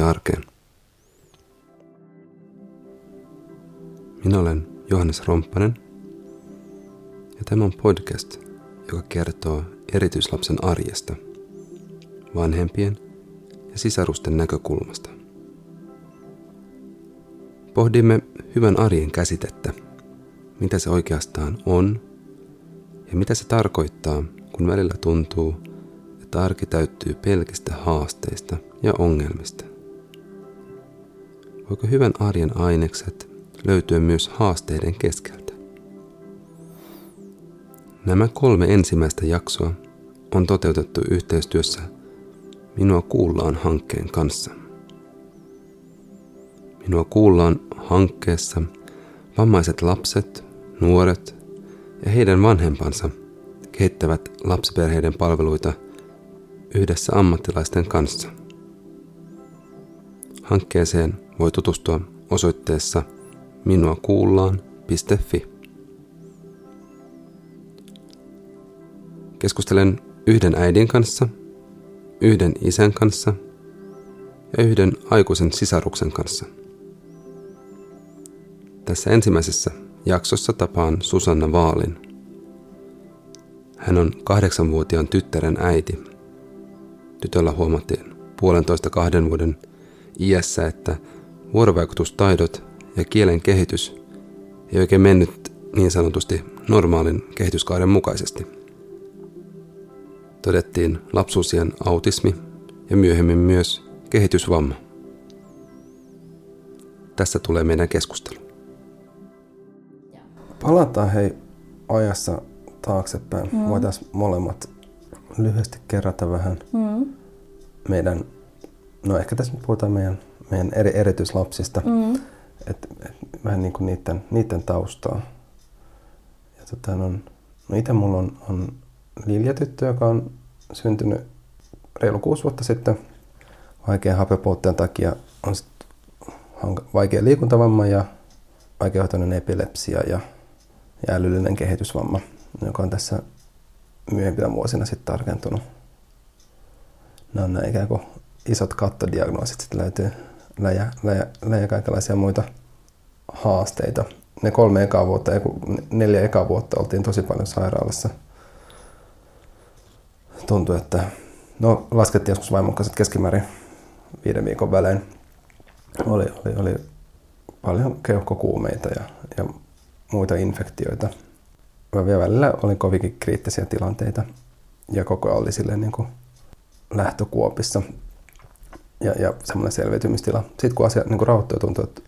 Tsemppiä arkeen. Minä olen Johannes Romppanen ja tämä on podcast, joka kertoo erityislapsen arjesta, vanhempien ja sisarusten näkökulmasta. Pohdimme hyvän arjen käsitettä, mitä se oikeastaan on ja mitä se tarkoittaa, kun välillä tuntuu, että arki täyttyy pelkistä haasteista ja ongelmista. Voiko hyvän arjen ainekset löytyä myös haasteiden keskeltä? Nämä kolme ensimmäistä jaksoa on toteutettu yhteistyössä Minua kuullaan hankkeen kanssa. Minua kuullaan hankkeessa vammaiset lapset, nuoret ja heidän vanhempansa kehittävät lapsiperheiden palveluita yhdessä ammattilaisten kanssa. Hankkeeseen voi tutustua osoitteessa minuakuullaan.fi. Keskustelen yhden äidin kanssa, yhden isän kanssa ja yhden aikuisen sisaruksen kanssa. Tässä ensimmäisessä jaksossa tapaan Susanna Vaalin. Hän on kahdeksanvuotiaan tyttären äiti. Tytöllä huomattiin puolentoista kahden vuoden iässä, että vuorovaikutustaidot ja kielen kehitys ei oikein mennyt niin sanotusti normaalin kehityskaaren mukaisesti. Todettiin lapsuusien autismi ja myöhemmin myös kehitysvamma. Tässä tulee meidän keskustelu. Palataan hei ajassa taaksepäin. Mm. Voitaisiin molemmat lyhyesti kerrata vähän mm. meidän, no ehkä tässä nyt puhutaan meidän, meidän eri, erityislapsista. Mm. Et, et, vähän niin kuin niiden, niiden taustaa. Ja tota, on, no itse mulla on, on Lilja-tyttö, joka on syntynyt reilu kuusi vuotta sitten vaikean hapepuutteen takia. On sit vaikea liikuntavamma ja vaikeahoitoinen epilepsia ja ja älyllinen kehitysvamma, joka on tässä myöhempinä vuosina sitten tarkentunut. Nämä on nämä ikään kuin isot kattodiagnoosit, sitten löytyy läjä, läjä, läjä kaikenlaisia muita haasteita. Ne kolme ekaa vuotta, neljä ekaa vuotta oltiin tosi paljon sairaalassa. Tuntui, että no laskettiin joskus vaimon kanssa keskimäärin viiden viikon välein. Oli, oli, oli paljon keuhkokuumeita ja, ja muita infektioita. Mä vielä välillä oli kovinkin kriittisiä tilanteita ja koko ajan oli silleen niin kuin lähtökuopissa ja, ja semmoinen selviytymistila. Sitten kun asia niin rauhoittui tuntui, että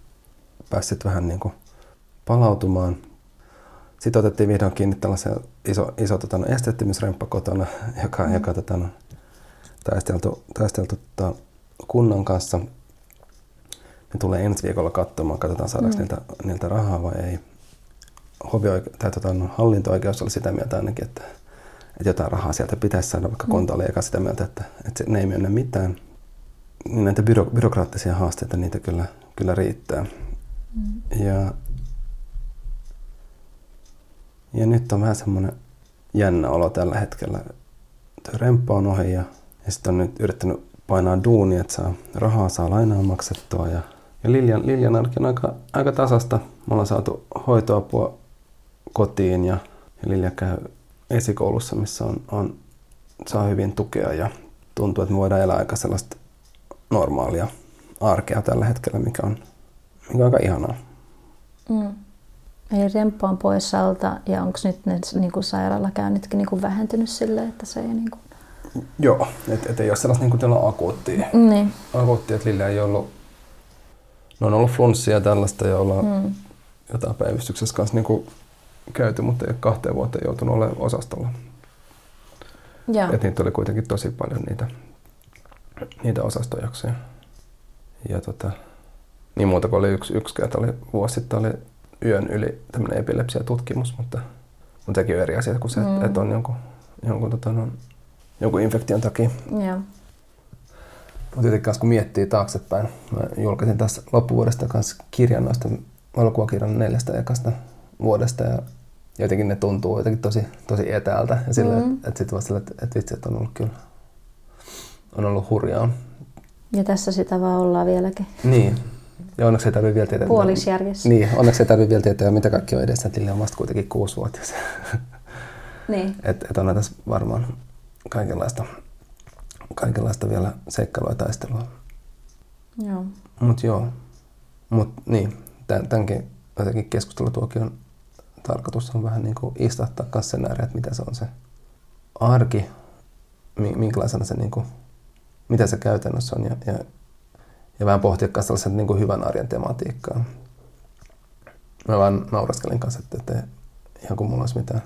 pääsit vähän niin kuin palautumaan. Sitten otettiin vihdoin kiinni tällaisen iso, iso tota, no, esteettömyysremppa kotona, joka, mm. joka tota, no, taisteltu, taisteltu tota, kunnan kanssa. Ne tulee ensi viikolla katsomaan, katsotaan saadaanko mm. niiltä, niiltä rahaa vai ei hovioike- tai tota, no, hallinto-oikeus oli sitä mieltä ainakin, että, että jotain rahaa sieltä pitäisi saada, vaikka mm. konto oli eka sitä mieltä, että, että ne ei myönnä mitään. Niin näitä byro, byrokraattisia haasteita, niitä kyllä, kyllä riittää. Mm. Ja, ja nyt on vähän semmoinen jännä olo tällä hetkellä. Tuo remppa on ohi ja, ja sitten on nyt yrittänyt painaa duunia, että saa rahaa, saa lainaa maksettua ja ja Liljan, Liljan arki on aika, aika tasasta. Me ollaan saatu hoitoapua kotiin ja, ja Lilja käy esikoulussa, missä on, on, saa hyvin tukea ja tuntuu, että me voidaan elää aika sellaista normaalia arkea tällä hetkellä, mikä on, mikä on aika ihanaa. Mm. Eli remppa on pois alta ja onko nyt ne niin kuin sairaalakäynnitkin niin kuin vähentynyt silleen, että se ei niin kuin... Joo, että et ei ole sellaista niin kuin akuuttia. Niin. Akuuttia, että Lille ei ollut... No on ollut flunssia tällaista ja ollaan mm. jotain päivystyksessä kanssa niin kuin käyty, mutta ei ole kahteen vuoteen joutunut olemaan osastolla. Ja. Et niitä oli kuitenkin tosi paljon niitä, niitä osastojaksoja. Ja tota, niin muuta kuin oli yksi, yksi kerta, oli vuosi sitten oli yön yli tämmöinen epilepsia-tutkimus, mutta, mutta sekin on eri asia kuin se, mm. että on jonkun, jonkun, tota, no, jonkun infektion takia. Ja. Mutta jotenkin kun miettii taaksepäin, mä julkaisin tässä loppuvuodesta kanssa kirjan noista valokuvakirjan neljästä ekasta vuodesta ja jotenkin ne tuntuu jotenkin tosi, tosi etäältä. Ja sille, mm. että, että sitten vasta että, että vitsi, että on ollut kyllä on ollut hurjaa Ja tässä sitä vaan ollaan vieläkin. Niin. Ja onneksi ei tarvitse vielä tietää. Puolisjärjessä. Niin, onneksi ei tarvitse vielä tietää, mitä kaikki on edessä. Tilli on vasta kuitenkin kuusivuotias. Niin. Et, et on tässä varmaan kaikenlaista, kaikenlaista vielä seikkailua ja taistelua. Joo. Mut joo. Mut niin, tämänkin jotenkin keskustelutuokion tarkoitus on vähän niin kuin istahtaa kanssa sen ääreen, että mitä se on se arki, mi- minkälaisena se, niin kuin, mitä se käytännössä on ja, ja, ja vähän pohtia myös sellaisen niin kuin hyvän arjen tematiikkaa. Mä vaan nauraskelin kanssa, että, että ihan kuin mulla olisi mitään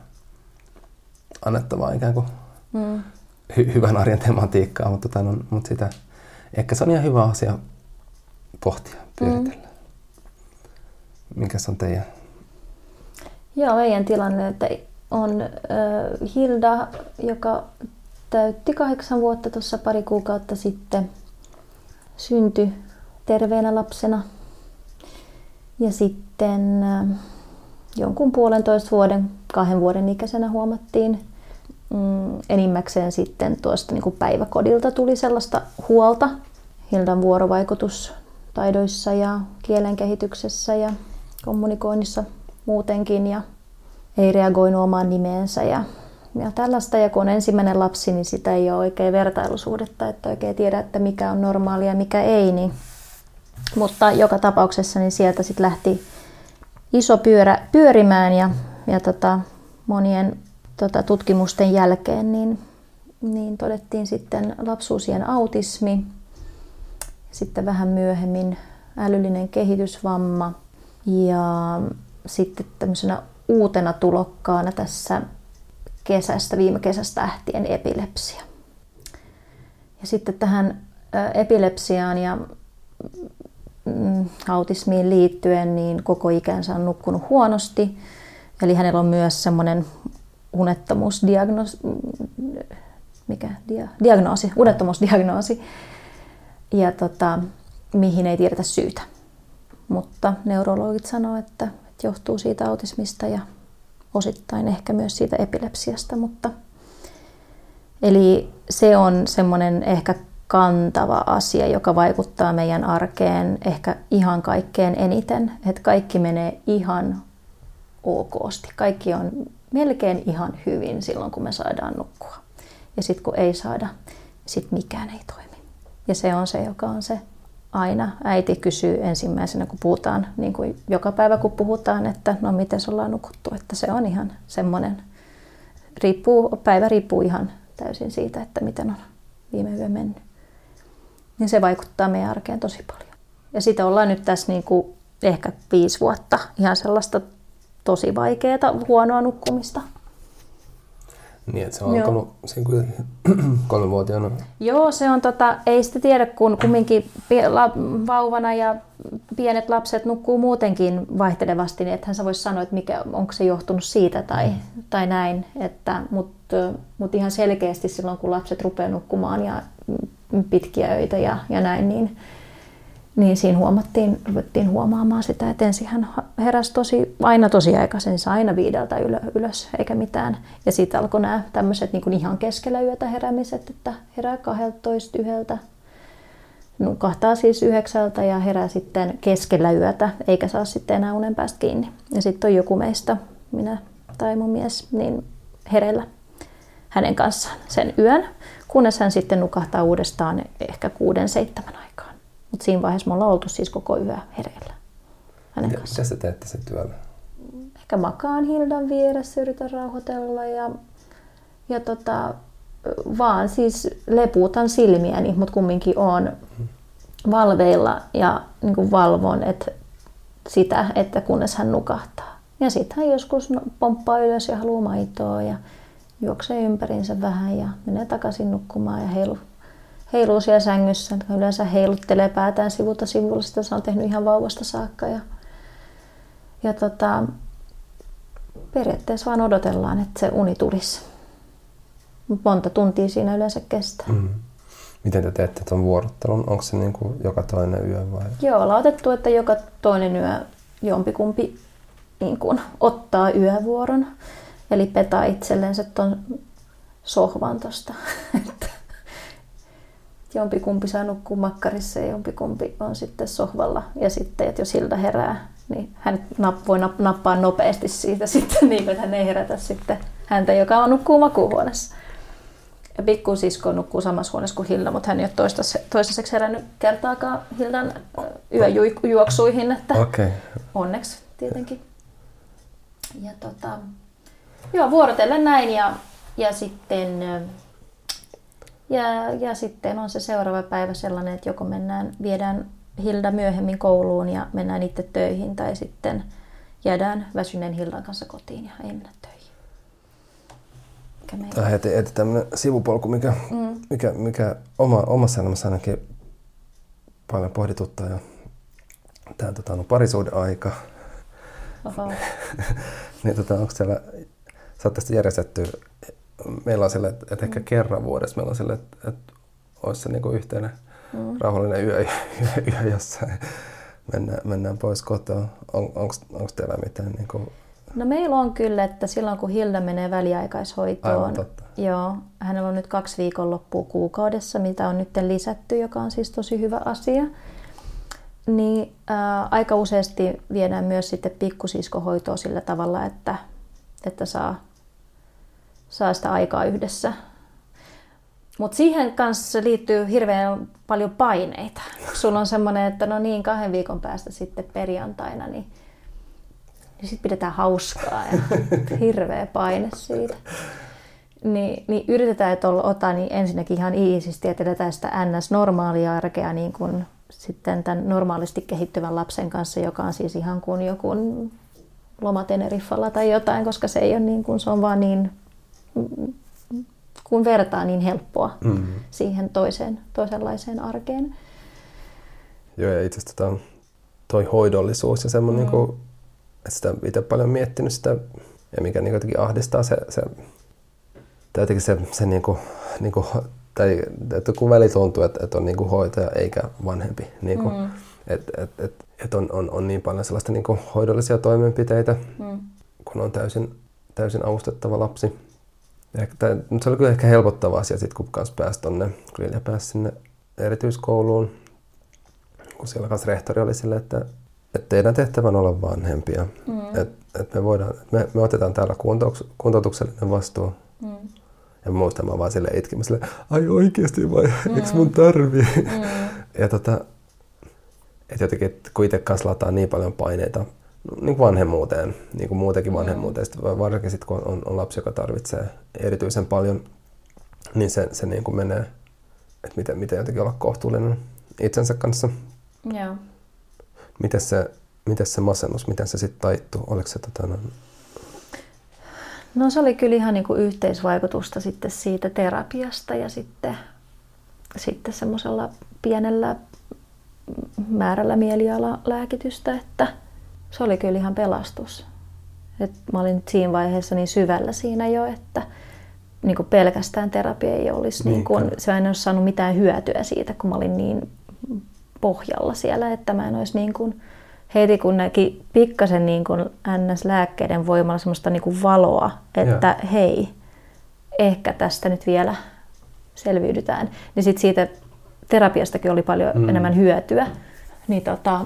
annettavaa ikään kuin Mm. hy- hyvän arjen tematiikkaa, mutta, tota, no, mutta sitä, ehkä se on ihan hyvä asia pohtia, pyöritellä. Mm. Mikäs on teidän? Joo, meidän tilanne, että on äh, Hilda, joka täytti kahdeksan vuotta tuossa pari kuukautta sitten, syntyi terveenä lapsena. Ja sitten äh, jonkun puolentoista vuoden, kahden vuoden ikäisenä huomattiin mm, enimmäkseen sitten tuosta niin kuin päiväkodilta tuli sellaista huolta Hildan vuorovaikutustaidoissa ja kielen kehityksessä ja kommunikoinnissa muutenkin ja ei reagoinut omaan nimeensä ja, ja tällaista. Ja kun on ensimmäinen lapsi, niin sitä ei ole oikein vertailusuhdetta, että oikein tiedä, että mikä on normaalia ja mikä ei. Niin. Mutta joka tapauksessa niin sieltä sitten lähti iso pyörä pyörimään ja, ja tota, monien tota, tutkimusten jälkeen niin, niin todettiin sitten lapsuusien autismi, sitten vähän myöhemmin älyllinen kehitysvamma ja sitten tämmöisenä uutena tulokkaana tässä kesästä, viime kesästä lähtien epilepsia. Ja sitten tähän epilepsiaan ja mm, autismiin liittyen niin koko ikänsä on nukkunut huonosti. Eli hänellä on myös semmoinen unettomuusdiagnoosi, mikä, dia, diagnoosi, unettomuusdiagnoosi, ja tota, mihin ei tiedetä syytä. Mutta neurologit sanoo, että, että johtuu siitä autismista ja osittain ehkä myös siitä epilepsiasta. Mutta, eli se on semmoinen ehkä kantava asia, joka vaikuttaa meidän arkeen ehkä ihan kaikkeen eniten. Että kaikki menee ihan okosti. Kaikki on melkein ihan hyvin silloin, kun me saadaan nukkua. Ja sitten kun ei saada, sitten mikään ei toimi. Ja se on se, joka on se aina. Äiti kysyy ensimmäisenä, kun puhutaan, niin kuin joka päivä kun puhutaan, että no miten ollaan nukuttu. Että se on ihan semmoinen, riippuu, päivä riippuu ihan täysin siitä, että miten on viime yö mennyt. Niin se vaikuttaa meidän arkeen tosi paljon. Ja sitä ollaan nyt tässä niin kuin ehkä viisi vuotta ihan sellaista tosi vaikeaa, huonoa nukkumista. Niin, että se on alkanut siinä kuitenkin kolmevuotiaana. Joo, se on tota, ei sitä tiedä, kun kumminkin vauvana ja pienet lapset nukkuu muutenkin vaihtelevasti, niin ethän sä voisi sanoa, että mikä, onko se johtunut siitä tai, mm. tai näin. Että, Mutta mut ihan selkeästi silloin, kun lapset rupeaa nukkumaan ja pitkiä öitä ja, ja näin, niin, niin siinä huomattiin, ruvettiin huomaamaan sitä, että ensin hän heräsi tosi, aina tosi aikaisin, se aina viideltä ylös eikä mitään. Ja sitten alkoi nämä tämmöiset niin ihan keskellä yötä heräämiset, että herää 12 yhdeltä, nukahtaa siis yhdeksältä ja herää sitten keskellä yötä, eikä saa sitten enää unen päästä kiinni. Ja sitten on joku meistä, minä tai mun mies, niin hereillä hänen kanssaan sen yön, kunnes hän sitten nukahtaa uudestaan ehkä kuuden, seitsemän aikaan. Mutta siinä vaiheessa me ollaan oltu siis koko yö hereillä hänen Ja kanssaan. Mitä sä teette sen työllä? Ehkä makaan Hildan vieressä, yritän rauhoitella ja, ja tota, vaan siis lepuutan silmiäni, mutta kumminkin on valveilla ja niin kuin valvon että sitä, että kunnes hän nukahtaa. Ja sitten hän joskus no- pomppaa ylös ja haluaa maitoa ja juoksee ympärinsä vähän ja menee takaisin nukkumaan ja heilu, heiluu siellä sängyssä. Yleensä heiluttelee päätään sivulta sivulle, sitä se on tehnyt ihan vauvasta saakka. Ja, ja tota, periaatteessa vaan odotellaan, että se uni tulisi. Monta tuntia siinä yleensä kestää. Mm. Miten te teette tuon vuorottelun? Onko se niin kuin joka toinen yö vai? Joo, ollaan otettu, että joka toinen yö jompikumpi niin kuin, ottaa yövuoron. Eli petaa itsellensä tuon sohvan tuosta. Jompikumpi saa nukkua makkarissa ja jompikumpi on sitten sohvalla. Ja sitten, että jos Hilda herää, niin hän voi nappaa nopeasti siitä sitten, niin kuin, hän ei herätä sitten häntä, joka on nukkuu makuuhuoneessa. Ja pikkusisko nukkuu samassa huoneessa kuin Hilda, mutta hän ei ole toistaiseksi herännyt kertaakaan Hildan yöjuoksuihin, että okay. onneksi tietenkin. Ja tota, joo, vuorotellen näin ja, ja sitten ja, ja sitten on se seuraava päivä sellainen, että joko mennään, viedään Hilda myöhemmin kouluun ja mennään itse töihin tai sitten jäädään väsyneen Hildan kanssa kotiin ja ei mennä töihin. Tämä on heti, heti tämmöinen sivupolku, mikä, mm. mikä, mikä oma, omassa elämässä ainakin paljon pohdituttaa. Ja tämä tota, on parisuuden aika. niin, tota, onko siellä, saatte järjestetty, meillä on sille, että, että ehkä mm. kerran vuodessa meillä on sille, että, että olisi se niin yhteinen mm. rauhallinen yö, yö, yö jossain. Mennään, mennään pois kotoa. On, onko teillä mitään niin kuin No meillä on kyllä, että silloin kun Hilda menee väliaikaishoitoon, joo, hänellä on nyt kaksi viikonloppua kuukaudessa, mitä on nyt lisätty, joka on siis tosi hyvä asia. Niin ää, aika useasti viedään myös sitten pikkusiskohoitoa sillä tavalla, että, että saa, saa sitä aikaa yhdessä. Mutta siihen kanssa liittyy hirveän paljon paineita. Sulla on semmoinen, että no niin, kahden viikon päästä sitten perjantaina, niin niin sitten pidetään hauskaa ja hirveä paine siitä. Niin, niin yritetään, että ottaa niin ensinnäkin ihan iisisti, että edetään sitä ns-normaalia arkea niin kuin sitten tämän normaalisti kehittyvän lapsen kanssa, joka on siis ihan kuin joku lomateneriffalla tai jotain, koska se ei ole niin kuin, se on vaan niin, kun vertaa niin helppoa mm-hmm. siihen toiseen, toisenlaiseen arkeen. Joo, ja itse asiassa tota, toi hoidollisuus ja semmoinen mm. niin että sitä itse paljon miettinyt sitä, ja mikä niin jotenkin ahdistaa se, se tai jotenkin se, se niin kuin, niin kuin, tai että kun väli tuntuu, että, että on niin kuin hoitaja eikä vanhempi. Niin kuin, mm. Että et, et, et on, on, on niin paljon sellaista niin kuin hoidollisia toimenpiteitä, mm. kun on täysin, täysin avustettava lapsi. Tai, se oli kyllä ehkä helpottava asia, sit, kun kanssa pääsi tonne, kun Lilja pääsi sinne erityiskouluun, kun siellä kanssa rehtori oli silleen, että että teidän tehtävä on olla vanhempia. Mm. Että et me, voidaan, me, me otetaan täällä kuntouks, kuntoutuksellinen vastuu. Mm. Ja mä muistan, mä vaan sille itkin, sille, ai oikeasti vai, mm. eikö mun tarvii? Mm. ja tota, että jotenkin, että kun itse kanssa lataa niin paljon paineita niin kuin vanhemmuuteen, niin kuin muutenkin mm. vanhemmuuteen, mm. varsinkin sitten kun on, on lapsi, joka tarvitsee erityisen paljon, niin se, se niin kuin menee, että miten, miten jotenkin olla kohtuullinen itsensä kanssa. Joo. Miten se, miten se masennus, miten se sitten taittuu? Oliko se tota, no... no se oli kyllä ihan niin kuin yhteisvaikutusta sitten siitä terapiasta ja sitten, sitten semmoisella pienellä määrällä mielialalääkitystä, että se oli kyllä ihan pelastus. Et mä olin siinä vaiheessa niin syvällä siinä jo, että niin kuin pelkästään terapia ei olisi, niin, niin kuin, se en olisi saanut mitään hyötyä siitä, kun mä olin niin pohjalla siellä, että mä en olisi niin kuin, heti kun näki pikkasen niin kuin NS-lääkkeiden voimalla semmoista niin kuin valoa, että Joo. hei, ehkä tästä nyt vielä selviydytään, niin sit siitä terapiastakin oli paljon mm. enemmän hyötyä. Niin tota,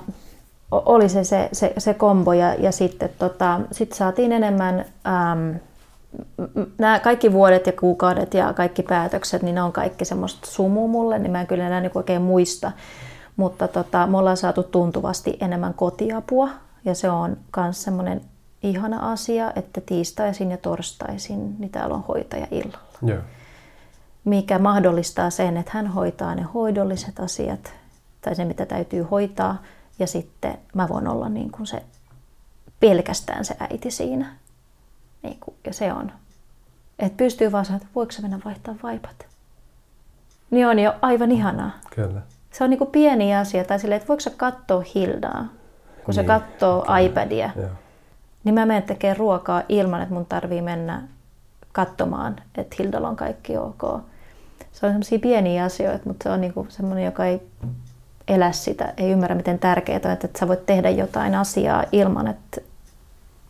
oli se, se, se, se kombo ja, ja sitten tota, sit saatiin enemmän äm, nämä kaikki vuodet ja kuukaudet ja kaikki päätökset, niin ne on kaikki semmoista sumua mulle, niin mä en kyllä enää niin oikein muista. Mutta tota, me ollaan saatu tuntuvasti enemmän kotiapua ja se on myös semmoinen ihana asia, että tiistaisin ja torstaisin niin täällä on hoitaja illalla. Yeah. Mikä mahdollistaa sen, että hän hoitaa ne hoidolliset asiat tai se, mitä täytyy hoitaa. Ja sitten mä voin olla niin kuin se, pelkästään se äiti siinä. Niin kuin, ja se on. Että pystyy vaan sanoa, että voiko se mennä vaihtaa vaipat. Niin on jo aivan ihanaa. Kyllä se on niin kuin pieni asia. Tai silleen, että voiko sä katsoa Hildaa, kun niin, se katsoo okay. iPadia. Joo. Niin mä menen tekemään ruokaa ilman, että mun tarvii mennä katsomaan, että Hildalla on kaikki ok. Se on sellaisia pieniä asioita, mutta se on niin semmoinen, joka ei elä sitä, ei ymmärrä miten tärkeää on, että sä voit tehdä jotain asiaa ilman, että,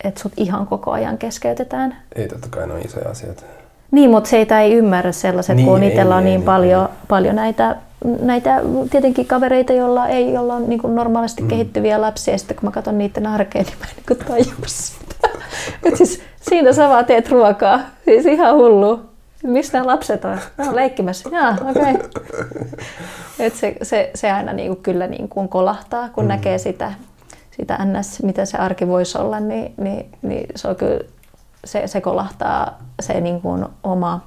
että sut ihan koko ajan keskeytetään. Ei totta kai ne on isoja asioita. Niin, mutta se ei, ymmärrä sellaiset, niin, kun itsellä on niin, niin paljon, niin. paljon näitä näitä tietenkin kavereita, joilla ei olla niin kuin normaalisti mm. kehittyviä lapsia. Ja sitten kun mä katson niiden arkea, niin mä en niin tajua sitä. Siis siinä sä vaan teet ruokaa. Siis ihan hullu. Mistä lapset on? No, leikkimässä. Jaa, okei. Okay. Et se, se, se aina niin kuin kyllä niin kuin kolahtaa, kun mm. näkee sitä, sitä ns, mitä se arki voisi olla, niin, niin, niin se on kyllä, se, se kolahtaa se niin kuin oma,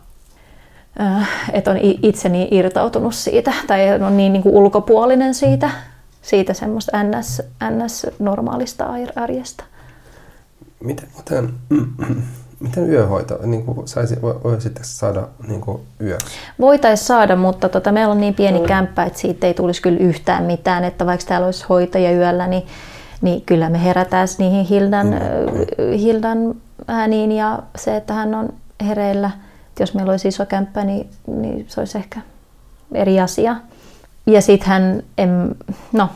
äh, että on itse niin irtautunut siitä tai on niin, niin kuin ulkopuolinen siitä, siitä semmoista ns, ns normaalista arjesta. Miten, miten, miten yöhoito, niin kuin saisi, voisitteko saada niin kuin yöksi? Voitaisiin saada, mutta tota, meillä on niin pieni mm. kämppä, että siitä ei tulisi kyllä yhtään mitään, että vaikka täällä olisi hoitaja yöllä, niin, niin kyllä me herätään niihin Hildan, mm. Hildan ääniin ja se, että hän on hereillä. Jos meillä olisi iso kämppä, niin, niin se olisi ehkä eri asia. Ja sitten hän, en, no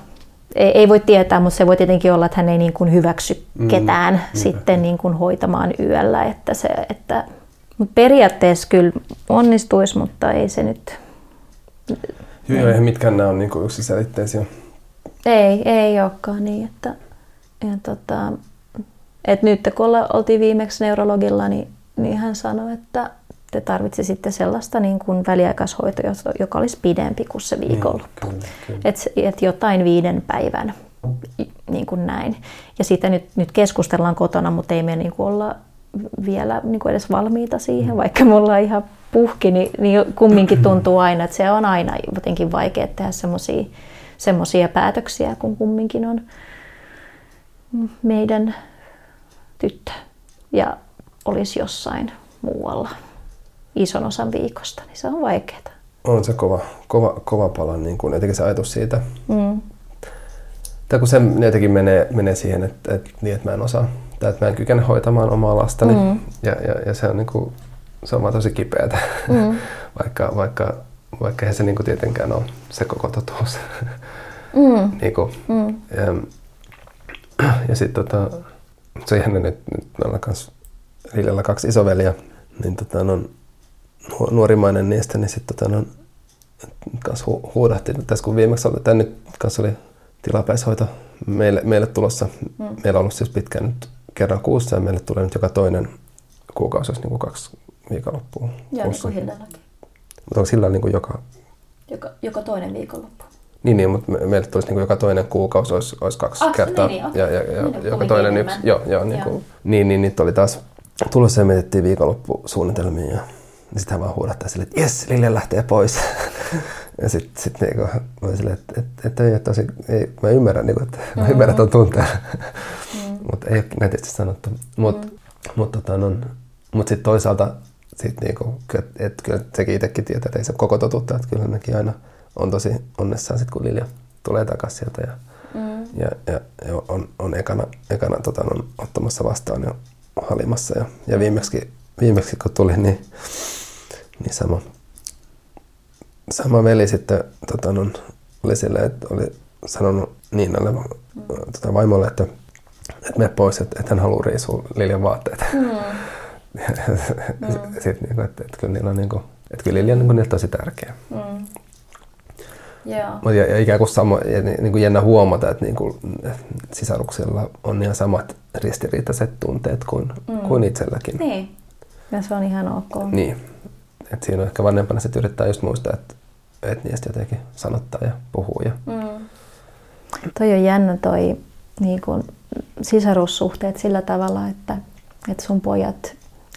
ei, ei voi tietää, mutta se voi tietenkin olla, että hän ei niin kuin hyväksy mm, ketään mm, sitten niin kuin hoitamaan yöllä. Että se, että, mutta periaatteessa kyllä onnistuisi, mutta ei se nyt... Joo, eihän mitkään nämä on niin kuin yksiselitteisiä. Ei, ei olekaan niin. Että, ja tota, että nyt kun oltiin viimeksi neurologilla, niin, niin hän sanoi, että te tarvitsisitte sellaista niin kuin väliaikaishoitoa, joka olisi pidempi kuin se niin, viikonloppu. Niin, että et jotain viiden päivän, niin kuin näin. Ja siitä nyt, nyt keskustellaan kotona, mutta ei me niin kuin olla vielä niin kuin edes valmiita siihen, mm. vaikka me ollaan ihan puhki, niin, niin kumminkin tuntuu aina, että se on aina jotenkin vaikea tehdä semmoisia päätöksiä, kun kumminkin on meidän tyttö ja olisi jossain muualla ison osan viikosta, niin se on vaikeaa. On se kova, kova, kova pala, niin kuin, etenkin se ajatus siitä. Mm. Tai kun se jotenkin menee, menee siihen, että, että, niin, että mä en osaa, tai että mä en kykene hoitamaan omaa lastani. Mm. Ja, ja, ja, se on, niin kuin, se on vaan tosi kipeätä, mm. vaikka, vaikka, vaikka eihän se niin kuin tietenkään ole se koko totuus. Mm. niin kuin, mm. Ja, ja sitten tota, se on jännä, nyt me ollaan kans Liljalla kaksi isoveliä, niin tota, no, nuorimainen niistä, niin sitten tota, no, kans hu- huudahti tässä kun viimeksi oli, tämä nyt kanssa oli tilapäishoito meille, meille tulossa. Mm. Meillä on ollut siis pitkään nyt kerran kuussa ja meille tulee nyt joka toinen kuukausi, jos niin kuin kaksi viikonloppua Joo, niin kuin Mutta onko sillä niin kuin joka... joka... Joka toinen viikonloppu? Niin, niin mutta me, meille tulisi niin kuin joka toinen kuukausi olisi, olisi kaksi ah, kertaa. Niin, okay. ja, ja, ja niin, joka toinen yksi. Joo, joo, niin, kuin, niin, niin, nyt oli taas tulossa ja mietittiin viikonloppusuunnitelmia. Ja niin sitten hän vaan huudattaa silleen, että jes, Lille lähtee pois. ja sitten sit niinku, mä silleen, että, että, että, että tosi, ei, mä ymmärrän, niinku, että mm-hmm. mä ymmärrän tuon tunteen. mm-hmm. mutta ei ole nätisti sanottu. Mutta mm-hmm. mut, tota, no, mut sitten toisaalta sit niinku, että et, kyllä sekin itsekin tietää, että ei se koko totuutta, että kyllä nekin aina on tosi onnessaan sit, kun Lilja tulee takaisin sieltä ja, mm. ja, ja, ja, on, on ekana, ekana tota, on ottamassa vastaan ja halimassa. Ja, ja viimeksi, viimeksi kun tuli, niin niin sama, sama veli sitten tota, no, oli silleen, että oli sanonut Niinalle, mm. tota, vaimolle, että, että mene pois, että, että hän haluaa riisua Liljan vaatteet. Mm. mm. sitten, niin kuin, että, että kyllä niillä on niin kuin, että kyllä Lilja on niin tosi tärkeä. Mm. Yeah. Ja, ja ikään kuin sama, ja niin kuin jännä huomata, että niin kuin, sisaruksilla on ihan samat ristiriitaiset tunteet kuin, mm. kuin itselläkin. Niin, ja se on ihan ok. Niin, et siinä on ehkä vanhempana sitten yrittää just muistaa, että, että niistä jotenkin sanottaa ja puhuu. Ja... Mm. Toi on jännä toi niin kun, sisarussuhteet sillä tavalla, että, että sun pojat,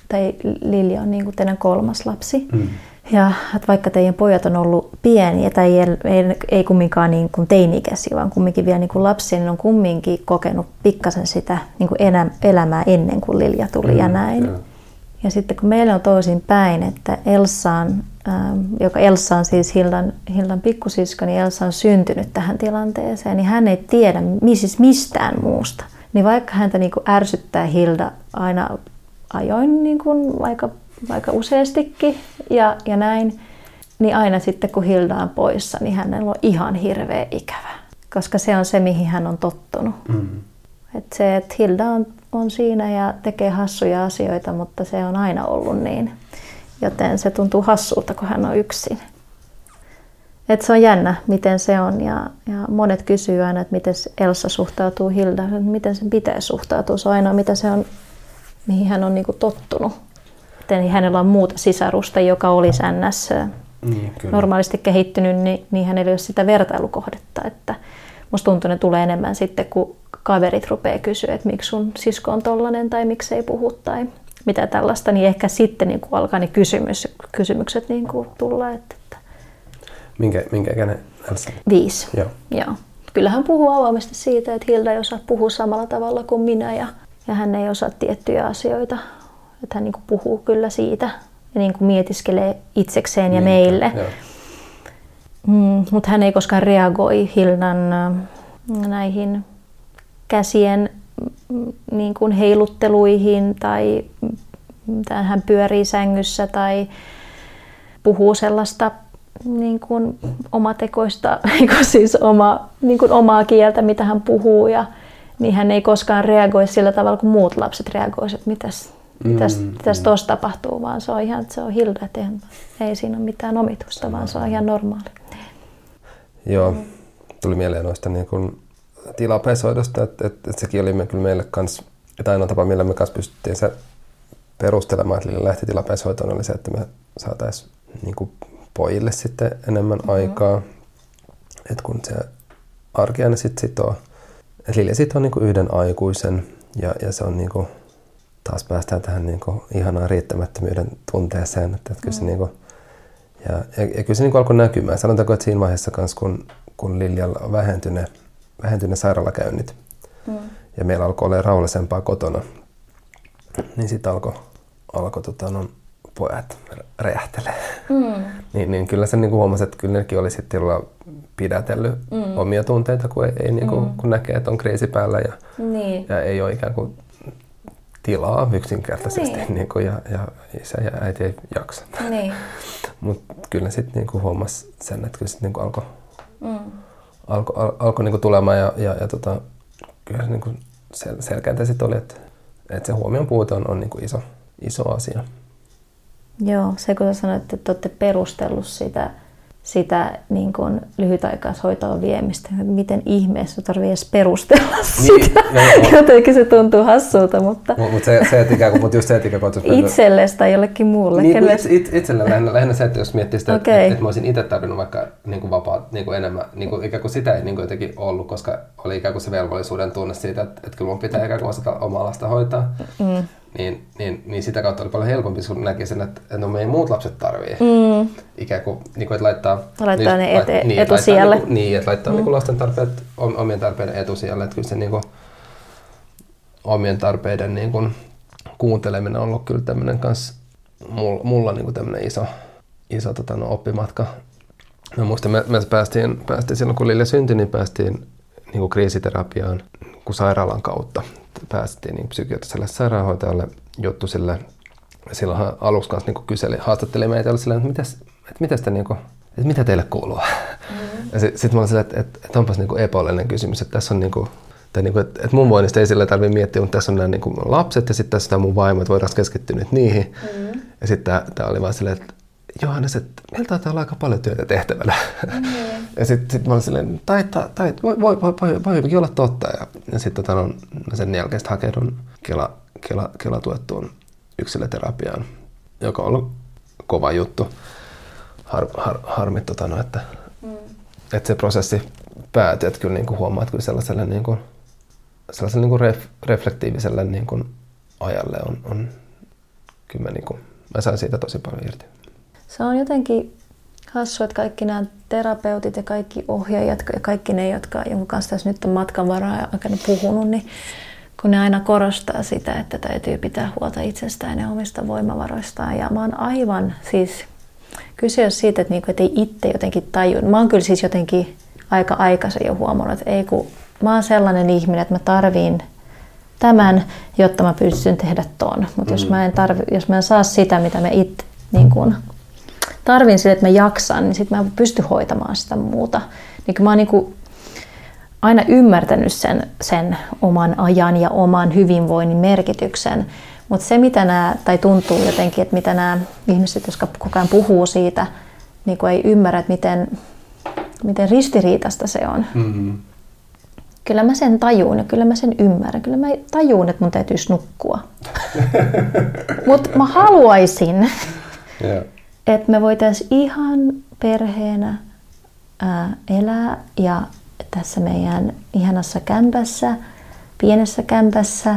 tai Lilja on niin kuin teidän kolmas lapsi, mm. Ja että vaikka teidän pojat on ollut pieniä tai ei, ei, ei kumminkaan niin kuin teini-ikäisiä, vaan kumminkin vielä niin kuin lapsia, niin on kumminkin kokenut pikkasen sitä niin kuin elämää ennen kuin Lilja tuli mm, ja näin. Yeah. Ja sitten kun meillä on toisin päin, että Elsaan, ähm, joka Elsa on siis Hildan, Hildan pikkusisko, niin Elsa on syntynyt tähän tilanteeseen, niin hän ei tiedä siis mistään muusta. Niin vaikka häntä niin kuin ärsyttää Hilda aina ajoin niin kuin aika, aika useastikin ja, ja näin, niin aina sitten kun Hilda on poissa, niin hänellä on ihan hirveä ikävä. Koska se on se, mihin hän on tottunut. Mm. Et se, että Hilda on on siinä ja tekee hassuja asioita, mutta se on aina ollut niin. Joten se tuntuu hassulta, kun hän on yksin. Et se on jännä, miten se on. Ja, ja monet kysyy aina, että miten Elsa suhtautuu Hilda, miten sen pitäisi suhtautua. Se on ainoa, mitä se on, mihin hän on niin kuin tottunut. Miten hänellä on muuta sisarusta, joka olisi NS Niin, kyllä. normaalisti kehittynyt, niin, niin hänellä ei ole sitä vertailukohdetta. Että musta tuntuu, että ne tulee enemmän sitten, kun kaverit rupeaa kysyä, että miksi sun sisko on tollanen tai miksi ei puhu tai mitä tällaista, niin ehkä sitten niin kuin alkaa ne kysymys, kysymykset niin kuin tulla. Että, että Minkä, minkä ikäinen Elsa? viisi. Joo. Joo. Kyllä hän puhuu avoimesti siitä, että Hilda ei osaa puhua samalla tavalla kuin minä ja, ja hän ei osaa tiettyjä asioita. Että hän niin kuin puhuu kyllä siitä ja niin kuin mietiskelee itsekseen ja Niin, meille. Joo. Mm, mutta hän ei koskaan reagoi Hildan äh, näihin käsien mm, niin kuin heilutteluihin tai mm, hän pyörii sängyssä tai puhuu sellaista niin kuin omatekoista, niin kuin siis oma, niin kuin omaa kieltä, mitä hän puhuu. Ja, niin hän ei koskaan reagoi sillä tavalla, kuin muut lapset reagoisivat, mitäs, mitäs, Mm, mitäs tuossa tapahtuu, vaan se on ihan, se on Hilda, että ei siinä ole mitään omitusta, vaan se on ihan normaali. Joo, tuli mieleen noista niin kuin tilapäishoidosta, että, että, että sekin oli me, kyllä meille kans, että ainoa tapa, millä me kanssa pystyttiin se perustelemaan, että lähti tilapäishoitoon, oli se, että me saataisiin niin kuin pojille sitten enemmän mm-hmm. aikaa, että kun se arki aina sitten sitoo, että Lille sitoo niin kuin yhden aikuisen ja, ja se on niin kuin, taas päästään tähän niin kuin ihanaan riittämättömyyden tunteeseen, että, että kyllä se niin kuin, ja, ja, ja kyllä se niin kuin alkoi näkymään. Sanotaanko, että siinä vaiheessa kanssa, kun, kun Liljalla on vähentynyt, vähentynyt sairaalakäynnit mm. ja meillä alkoi olla rauhallisempaa kotona, niin sitten alkoi alko, tota, no, pojat räjähtelee. Mm. niin, niin kyllä se niin huomasi, että kyllä nekin oli sitten pidätellyt mm. omia tunteita, kun, ei, ei, niin kuin, mm. kun näkee, että on kriisi päällä ja, Niin. ja ei ole ikään kuin tilaa yksinkertaisesti. Niin. Niin kuin, ja, ja isä ja äiti ei jaksa. Niin. Mutta kyllä sitten niinku huomasi sen, että kyllä sitten niinku alkoi Mm. Alko, al, alko niinku tulemaan ja, ja, ja tota, kyllä se niinku sel, selkeäntä sitten oli, että, että se huomion puute on, on niinku iso, iso asia. Joo, se kun sä sanoit, että olette perustellut sitä, sitä niin kuin lyhytaikaishoitoon viemistä, miten ihmeessä tarvii edes perustella Niin, sitä. joo. Jotenkin se tuntuu hassulta, mutta Mutta mut se, se, että ikään kuin, mut just se, että ikään kuin, itsellesi tai jollekin muulle. Niin, kelle- itse, itsellä lähinnä, lähinnä se, että jos miettii sitä, että, Okei. että, että mä olisin itse tarvinnut vaikka niin kuin vapaat niin kuin enemmän, niin kuin, ikään kuin sitä ei niin kuin jotenkin ollut, koska oli ikään kuin se velvollisuuden tunne siitä, että, että kyllä mun pitää ikään kuin osata omaa lasta hoitaa. Mm. Niin, niin, niin, sitä kautta oli paljon helpompi, kun näki sen, että, no meidän muut lapset tarvii. Mm. Ikään kuin, niin kuin että laittaa, Laittaa ne lait- ete- niin, että etusijalle. Laittaa, niin, niin, että laittaa mm. niin kuin lasten tarpeet om- omien tarpeiden etusijalle. Että kyllä se niin kuin, omien tarpeiden niin kuin, kuunteleminen on ollut kyllä tämmöinen kanssa mulla, mulla niin kuin tämmöinen iso, iso tota, no, oppimatka. Mä muistan, me, me päästiin, päästiin silloin kun Lille syntyi, niin päästiin niin kuin kriisiterapiaan niin kuin sairaalan kautta. Päästiin niin psykiatriselle sairaanhoitajalle juttu sille. Silloin aluksi kanssa niin kyseli, haastatteli meitä ja oli silleen, että, mitäs, että, mitäs te, niin kuin, että mitä teille kuuluu? Mm. Sitten sit mä olin silleen, että, että, että onpas niin kuin epäolellinen kysymys, että tässä on niin kuin, tai niin kuin, että, että mun voinnista ei sillä tarvitse miettiä, mutta tässä on nämä niin kuin lapset ja sitten tässä on mun vaimo, että voidaan keskittyä nyt niihin. Mm. Ja sitten tämä oli vaan silleen, että Johannes, että meillä taitaa olla aika paljon työtä tehtävänä. Mm. ja sitten sit mä olin silleen, tai, tai, tai voi, voi, voi, voi, voi olla totta. Ja, ja sitten tota, no, sen jälkeen sit hakeudun Kela, Kela, Kela tuettuun yksilöterapiaan, joka on ollut kova juttu. Har, har, harmi, tota, no, että, mm. että se prosessi päätyi, että kyllä niin kuin huomaat kyllä sellaiselle, niin kuin, sellaiselle niin kuin ref, reflektiiviselle niin kuin ajalle on, on kyllä mä, niin kuin, mä sain siitä tosi paljon irti. Se on jotenkin hassua, että kaikki nämä terapeutit ja kaikki ohjaajat ja kaikki ne, jotka, jonka kanssa tässä nyt on matkan varaa aikana puhunut, niin kun ne aina korostaa sitä, että täytyy pitää huolta itsestään ja omista voimavaroistaan. Ja mä oon aivan siis, kyse on siitä, että, niinku, että ei itse jotenkin tajua. Mä oon kyllä siis jotenkin aika aikaisin jo huomannut, että ei kun mä oon sellainen ihminen, että mä tarviin tämän, jotta mä pystyn tehdä ton. Mutta mm. jos, mä en tarvi, jos mä en saa sitä, mitä mä itse niin kun, tarvin sille, että mä jaksan, niin sitten mä en pysty hoitamaan sitä muuta. Niin mä oon niin aina ymmärtänyt sen, sen oman ajan ja oman hyvinvoinnin merkityksen. Mutta se, mitä nämä, tai tuntuu jotenkin, että mitä nämä ihmiset, jotka koko ajan puhuu siitä, niin ei ymmärrä, että miten, miten ristiriitasta se on. Mm-hmm. Kyllä mä sen tajuun ja kyllä mä sen ymmärrän. Kyllä mä tajuun, että mun täytyisi nukkua. Mutta mä haluaisin, Yeah. Että me voitaisiin ihan perheenä ää, elää ja tässä meidän ihanassa kämpässä, pienessä kämpässä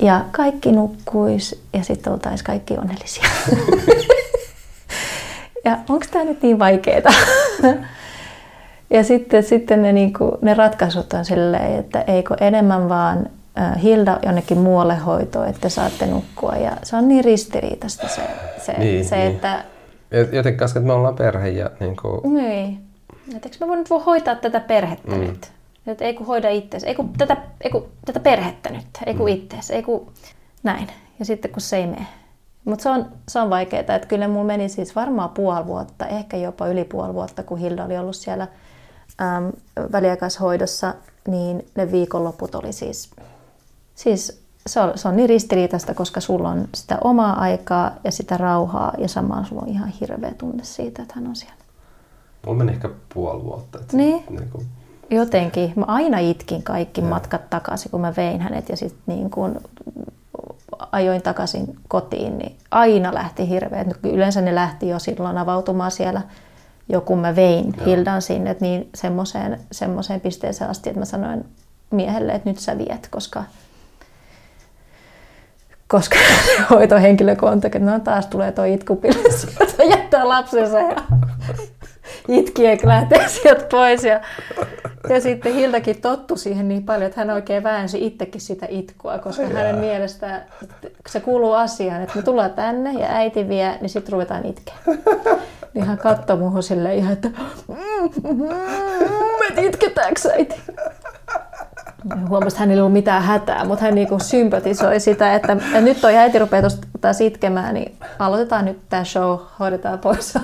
ja kaikki nukkuis ja sitten oltaisiin kaikki onnellisia. ja onko tämä nyt niin vaikeaa? ja sitten, sitten ne, niinku, ne ratkaisut on silleen, että eikö enemmän vaan Hilda jonnekin muualle hoitoon, että saatte nukkua. Ja se on niin ristiriitasta se, se, Niin, se niin. että Jotenkin koska me ollaan perhe ja niin kuin, niin. Et eikö mä voi nyt voi hoitaa tätä perhettä Mm. mm. nyt? Et ei kun hoida itseäsi, ei kun tätä, ei kun tätä perhettä nyt, ei kun mm. itseäsi, ei kun näin. Ja sitten kun se ei mene. Mutta se on, se on vaikeaa, että kyllä mulla meni siis varmaan puoli vuotta, ehkä jopa yli puoli vuotta, kun Hilda oli ollut siellä äm, väliaikaishoidossa, niin ne viikonloput oli siis, siis se on, se on niin ristiriitaista, koska sulla on sitä omaa aikaa ja sitä rauhaa ja samaan sulla on ihan hirveä tunne siitä, että hän on siellä. mulla meni ehkä puoli vuotta. Että Niin. niin kuin, Jotenkin. Mä aina itkin kaikki matkat takaisin, kun mä vein hänet ja sitten niin kun ajoin takaisin kotiin, niin aina lähti hirveät. No, Yleensä ne lähti jo silloin avautumaan siellä, jo kun mä vein Joo. Hildan sinne, niin semmoiseen, semmoiseen pisteeseen asti, että mä sanoin miehelle, että nyt sä viet, koska koska hoitohenkilökunta, no taas tulee tuo itkupille sieltä, jättää lapsensa ja itkien lähtee sieltä pois. Ja, ja sitten Hildakin tottu siihen niin paljon, että hän oikein väänsi itsekin sitä itkua, koska Ai hänen jaa. mielestään se kuuluu asiaan, että me tullaan tänne ja äiti vie, niin sitten ruvetaan itkeä. Niin hän katsoi muuhun silleen ihan, että me itketäänkö äiti? Huomasi, että hänellä ei ollut mitään hätää, mutta hän niinku sympatisoi sitä, että, että nyt toi äiti rupeaa tuosta taas itkemään, niin aloitetaan nyt tämä show, hoidetaan pois.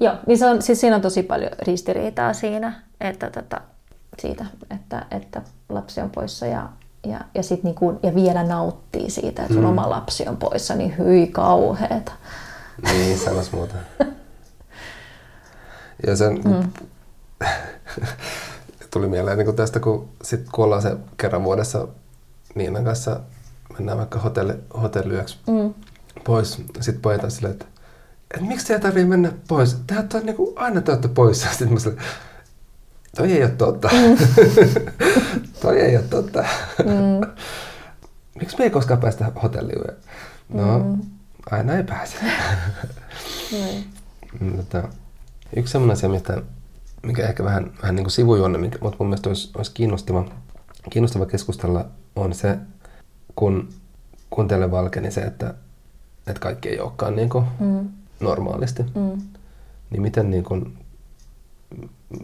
Joo, niin se on, siis siinä on tosi paljon ristiriitaa siinä, että tota, siitä, että, että lapsi on poissa ja, ja, ja, sit niinku, ja vielä nauttii siitä, että sun Mm. oma lapsi on poissa, niin hyi kauheeta. niin, sanois muuta. Ja sen mm. tuli mieleen niin kuin tästä, kun sit kun ollaan se kerran vuodessa Niinan kanssa, mennään vaikka hotelli, hotelliyöksi Mm. pois. Sitten pojat on silleen, että, että miksi teidän tarvii mennä pois? Tehän on niin kuin, aina te olette poissa. Sitten mä silleen, toi ei ole totta. toi ei ole totta. Mm. miksi me ei koskaan päästä hotelliin? No, Mm. aina ei pääse. Niin. Mm, Tota, yksi sellainen asia, mistä, mikä ehkä vähän, vähän niin kuin sivujuonne, mikä, mutta mun mielestä olisi, olisi kiinnostava, kiinnostava keskustella, on se, kun, kun teille valkeni se, että, että kaikki ei olekaan niin kuin Mm. normaalisti. Mm. Niin miten, niin kuin,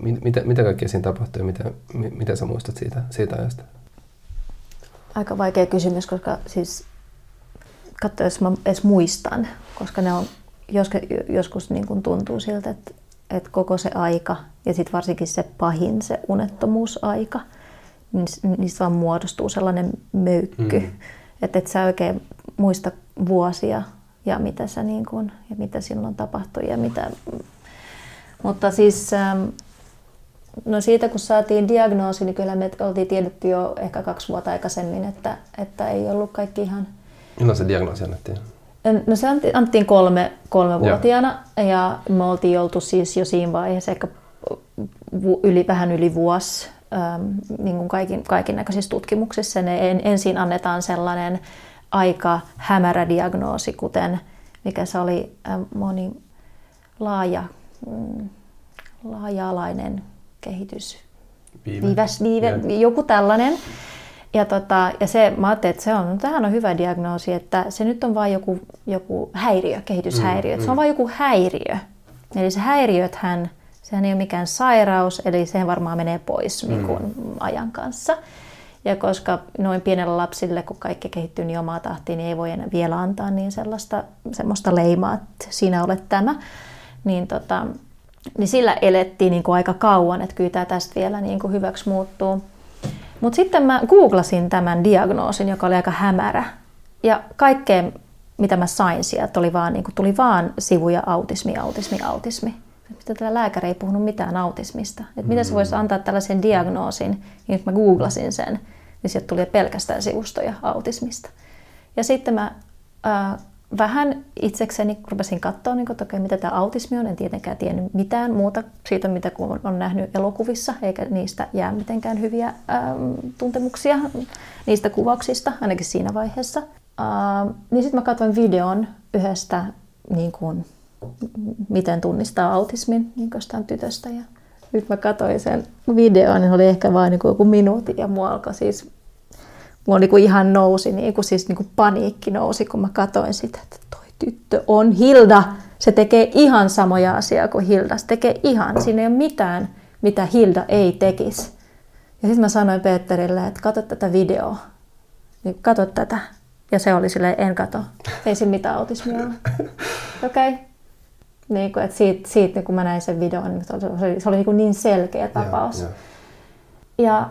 mit, mitä, mitä kaikkea siinä tapahtui ja mitä, mi- mitä sä muistat siitä, siitä ajasta? Aika vaikea kysymys, koska siis katso, jos mä edes muistan, koska ne on jos, joskus niin kuin tuntuu siltä, että, että koko se aika ja sitten varsinkin se pahin, se unettomuusaika, niin niistä vaan muodostuu sellainen möykky, Mm. että et sä oikein muista vuosia ja mitä, sä niin kuin, ja mitä silloin tapahtui ja mitä... Mutta siis ähm, No siitä kun saatiin diagnoosi, niin kyllä me oltiin tiedetty jo ehkä kaksi vuotta aikaisemmin, että, että ei ollut kaikki ihan... Milloin se diagnoosi annettiin? No se annettiin kolme, kolmevuotiaana ja me oltiin oltu siis jo siinä vaiheessa ehkä yli, vähän yli vuosi äm, niin kuin kaikin, kaikin näköisissä tutkimuksissa. Ne en, ensin annetaan sellainen aika hämärä diagnoosi, kuten mikä se oli äm, moni laaja, mm, laaja-alainen kehitys Viive. viiväs, viive, Joo. joku tällainen. Ja, tota, ja se, mä ajattelin, että se on, no, tämähän on hyvä diagnoosi, että se nyt on vain joku, joku häiriö, kehityshäiriö. Mm, se on vain joku häiriö. Eli se häiriöthän, sehän ei ole mikään sairaus, eli se varmaan menee pois mm. niin kuin, ajan kanssa. Ja koska noin pienellä lapsille, kun kaikki kehittyy niin omaa tahtiin, niin ei voi enää vielä antaa niin sellaista, semmoista leimaa, että sinä olet tämä. Niin, tota, niin sillä elettiin niin kuin aika kauan, että kyllä tämä tästä vielä niin kuin hyväksi muuttuu. Mutta sitten mä googlasin tämän diagnoosin, joka oli aika hämärä. Ja kaikkea, mitä mä sain sieltä, oli vaan, niin kuin, tuli vaan sivuja autismi, autismi, autismi. Mitä tällä lääkäri ei puhunut mitään autismista. Että miten se voisi antaa tällaisen diagnoosin, niin että mä googlasin sen, niin sieltä tuli pelkästään sivustoja autismista. Ja sitten mä ää, vähän itsekseni rupesin katsoa, niin että okay, mitä tämä autismi on. En tietenkään tiennyt mitään muuta siitä, mitä kun on nähnyt elokuvissa, eikä niistä jää mitenkään hyviä äm, tuntemuksia niistä kuvauksista, ainakin siinä vaiheessa. Äh, niin sitten mä katsoin videon yhdestä, niin kuin, miten tunnistaa autismin niin tytöstä. Ja nyt mä katsoin sen videon, niin oli ehkä vain niin joku minuutti ja mua alkoi siis Mulla niin kuin ihan nousi, niin kuin siis niin kuin paniikki nousi, kun mä katsoin sitä, että toi tyttö on Hilda. Se tekee ihan samoja asioita kuin Hilda. Se tekee ihan, siinä ei ole mitään, mitä Hilda ei tekisi. Ja sitten mä sanoin Peterille, että katso tätä videoa. Niin katso tätä. Ja se oli silleen, en kato. Ei sillä mitään autismia ole. Okei. Okay. Niin kuin, että siitä, siitä niin kun mä näin sen videon, niin se oli, se oli niin, kuin niin selkeä tapaus. Ja, ja. ja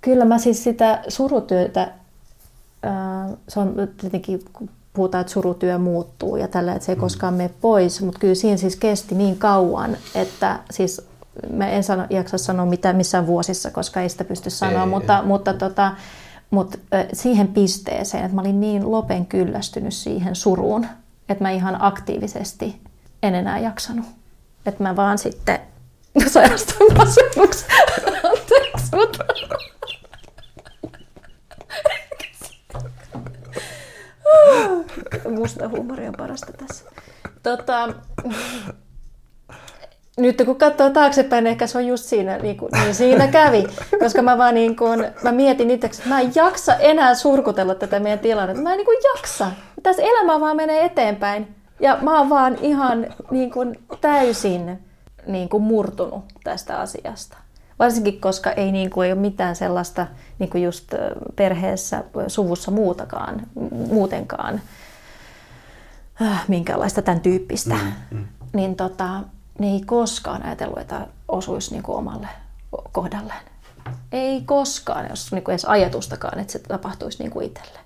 kyllä mä siis sitä surutyötä, se on tietenkin, kun puhutaan, että surutyö muuttuu ja tällä, että se ei mm. koskaan mene pois, mutta kyllä siinä siis kesti niin kauan, että siis mä en sano, jaksa sanoa mitään missään vuosissa, koska ei sitä pysty sanoa, ei, mutta, ei. mutta, tota, mutta siihen pisteeseen, että mä olin niin lopen kyllästynyt siihen suruun, että mä ihan aktiivisesti en enää jaksanut. Että mä vaan sitten sairastuin masennuksi. Anteeksi, mutta... Musta huumori on parasta tässä. Tota, nyt kun katsoo taaksepäin, niin ehkä se on just siinä, niin, kuin, niin siinä kävi. Koska mä vaan niin kuin, mä mietin itseksi, että mä en jaksa enää surkutella tätä meidän tilannetta. Mä en niin kuin jaksa. Tässä elämä vaan menee eteenpäin. Ja mä oon vaan ihan niin kuin täysin niin kuin murtunut tästä asiasta. Varsinkin, koska ei, niin kuin, ei ole mitään sellaista niin kuin just perheessä, suvussa muutakaan, muutenkaan minkäänlaista tämän tyyppistä. Mm, mm. Niin tota, ne ei koskaan ajatellut, että osuisi niin kuin omalle kohdalleen. Ei koskaan, jos niin kuin edes ajatustakaan, että se tapahtuisi niin kuin itselle.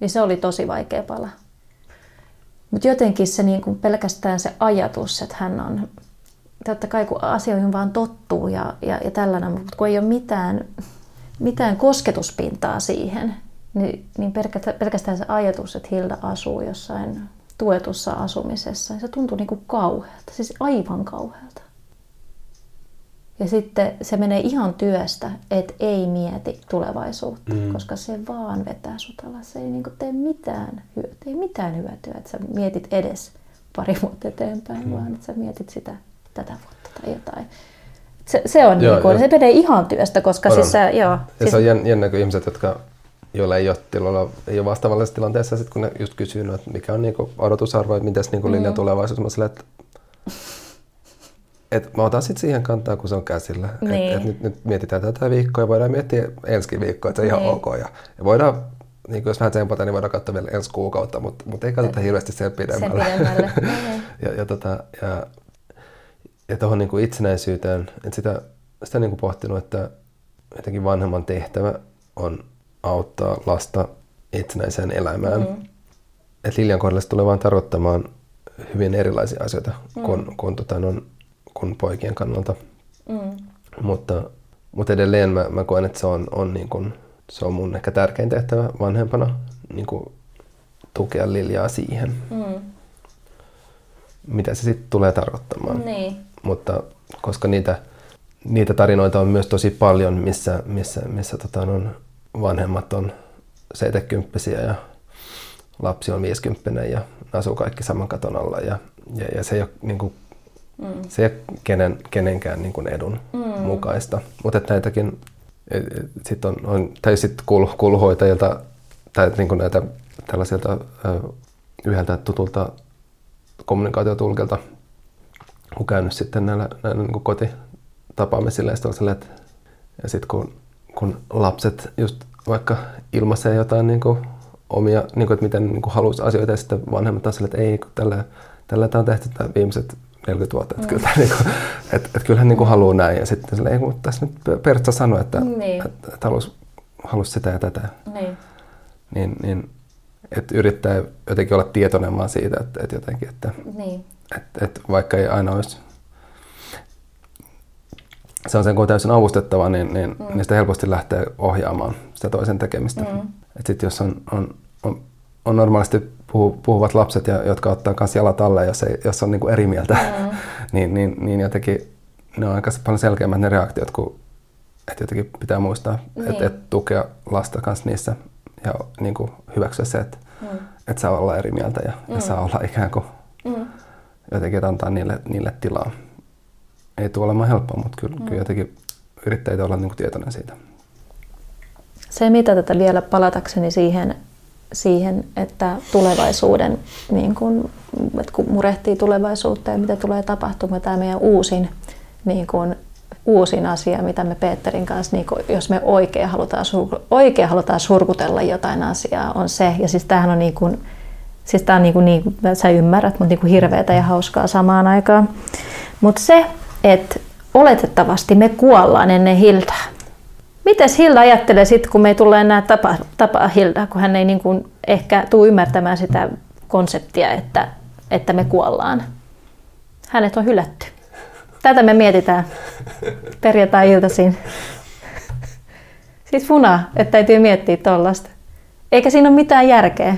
Niin se oli tosi vaikea pala. Mutta jotenkin se niin kuin pelkästään se ajatus, että hän on totta kai kun asioihin vaan tottuu ja, ja, ja tällainen, mutta kun ei ole mitään, mitään kosketuspintaa siihen, niin, niin pelkästään se ajatus, että Hilda asuu jossain tuetussa asumisessa, niin se tuntuu niin kuin kauhealta, siis aivan kauhealta. Ja sitten se menee ihan työstä, että ei mieti tulevaisuutta, mm. koska se vaan vetää sut alas. Se ei niin tee mitään hyötyä, ei mitään hyötyä, että sä mietit edes pari vuotta eteenpäin, mm. vaan että sä mietit sitä tätä vuotta tai jotain. Se, se on joo, niin kuin, se menee ihan työstä, koska on, siis se, joo. Ja siis... se on jännä, jännä kun ihmiset, jotka joilla ei ole, tilalla, ei ole vastaavallisessa tilanteessa, sit kun ne just kysyy, no, että mikä on niin odotusarvo, että miten niin Liljan mm. tulevaisuus, mä sille, että et mä otan sitten siihen kantaa, kun se on käsillä. Niin. Et, et nyt, nyt mietitään tätä viikkoa ja voidaan miettiä ensi viikkoa, että se on niin. ihan ok. Ja, ja voidaan, niin jos vähän tsempata, niin voidaan katsoa vielä ensi kuukautta, mutta, mutta ei katsota hirveästi sen pidemmälle. Sen pidemmälle. Niin. ja, ja, tota, ja ja tuohon niin kuin itsenäisyyteen, että sitä, sitä niin kuin pohtinut, että jotenkin vanhemman tehtävä on auttaa lasta itsenäiseen elämään. Mm. Että Lilian kohdalla se tulee vaan tarkoittamaan hyvin erilaisia asioita mm. kuin, kuin, tota, non, kuin poikien kannalta. Mm. Mutta, mutta edelleen mä, mä koen, että se on, on, niin kuin, se on mun ehkä tärkein tehtävä vanhempana niin kuin, tukea Liljaa siihen. Mm. Mitä se sitten tulee tarkoittamaan. Niin mutta koska niitä, niitä tarinoita on myös tosi paljon, missä, missä, missä tota, on, vanhemmat on 70 ja lapsi on 50 ja asuu kaikki saman katon alla ja, ja, ja se ei ole, niin kuin, mm. se ei ole kenen, kenenkään niin kuin edun mm. mukaista. Mutta näitäkin sitten on, on, tai sitten kuul, kuuluhoitajilta tai niin kuin näitä tällaisilta yhdeltä tutulta kommunikaatiotulkilta kun käynyt sitten näillä, näillä niin kotitapaamisilla ja että ja sitten kun, kun lapset just vaikka ilmaisee jotain niin kuin omia, niin kuin, että miten niin kuin haluaisi asioita ja sitten vanhemmat taas että ei, kun tällä, tällä tämä on tehty tämä viimeiset 40 vuotta, että, mm. kyllä, niin kuin, että, että kyllähän niin kuin haluaa näin ja sitten sille, ei, mutta tässä nyt Pertsa sanoi, että, niin. että, että halusi, halusi sitä ja tätä. Niin. Niin, niin että yrittää jotenkin olla tietoinen vaan siitä, että, että jotenkin, että, niin et, et vaikka ei aina olisi se on sen kun on täysin avustettava, niin, niin, mm. niin sitä helposti lähtee ohjaamaan sitä toisen tekemistä. Mm. Et sit jos on, on, on, on normaalisti puhu, puhuvat lapset, ja, jotka ottaa myös jalat alle, jos, ei, jos on niin kuin eri mieltä, mm. niin, niin, niin jotenkin ne on aika paljon selkeämmät ne reaktiot, kun että jotenkin pitää muistaa, niin. että, että tukea lasta kanssa niissä ja niin kuin hyväksyä se, että, mm. että saa olla eri mieltä ja, mm. ja saa olla ikään kuin mm. jotenkin antaa niille, niille tilaa. Ei tule olemaan helppoa, mutta kyllä, mm. kyllä jotenkin yrittää olla niin tietoinen siitä. Se, mitä tätä vielä palatakseni siihen, siihen että tulevaisuuden, niin kun, että kun murehtii tulevaisuutta ja mitä tulee tapahtumaan, tämä meidän uusin niin kun, uusin asia, mitä me Peterin kanssa, niin kun, jos me oikein halutaan, oikein halutaan surkutella jotain asiaa, on se, ja siis tämähän on niin kuin, siis tämä on niin kuin, niin, sä ymmärrät, mutta niin kuin hirveätä ja hauskaa samaan aikaan. Mutta se, että oletettavasti me kuollaan ennen Hildaa. Mites Hilda ajattelee sitten, kun me ei tule enää tapaa, tapaa Hildaa, kun hän ei niin kuin ehkä tule ymmärtämään sitä konseptia, että, että me kuollaan. Hänet on hylätty. Tätä me mietitään perjantai-iltaisin. Siis funa, että täytyy miettiä tuollaista. Eikä siinä ole mitään järkeä.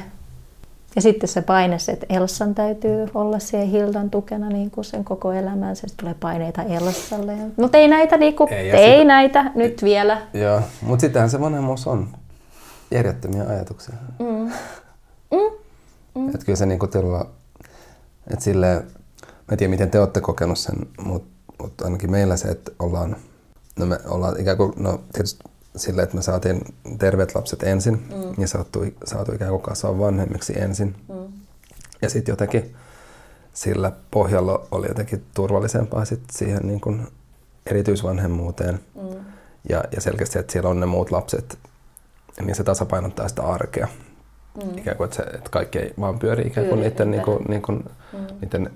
Ja sitten se paine, että Elsan täytyy olla siellä Hildan tukena niin kuin sen koko elämän. Se tulee paineita Elsalle. Mutta ei näitä, niin kuin, ei, ei sitä, näitä nyt vielä. Joo, mutta sittenhän se vanhemmuus on järjettömiä ajatuksia. Mm. Mm. Mm. Että kyllä se niin kuin että silleen, mä en tiedä miten te olette kokenut sen, mutta mutta ainakin meillä se, että ollaan, no me ollaan ikään kuin, no tietysti silleen, että me saatiin terveet lapset ensin mm. ja saatu, saatu ikään kuin kasvaa vanhemmiksi ensin. Mm. Ja sitten jotenkin sillä pohjalla oli jotenkin turvallisempaa sit siihen niin kuin erityisvanhemmuuteen. Mm. Ja, ja selkeästi, että siellä on ne muut lapset, niin se tasapainottaa sitä arkea. Mm. Ikään kuin, että, se, että kaikki ei vaan pyöri ikään kuin niiden, niin kuin, niin kuin, mm. niiden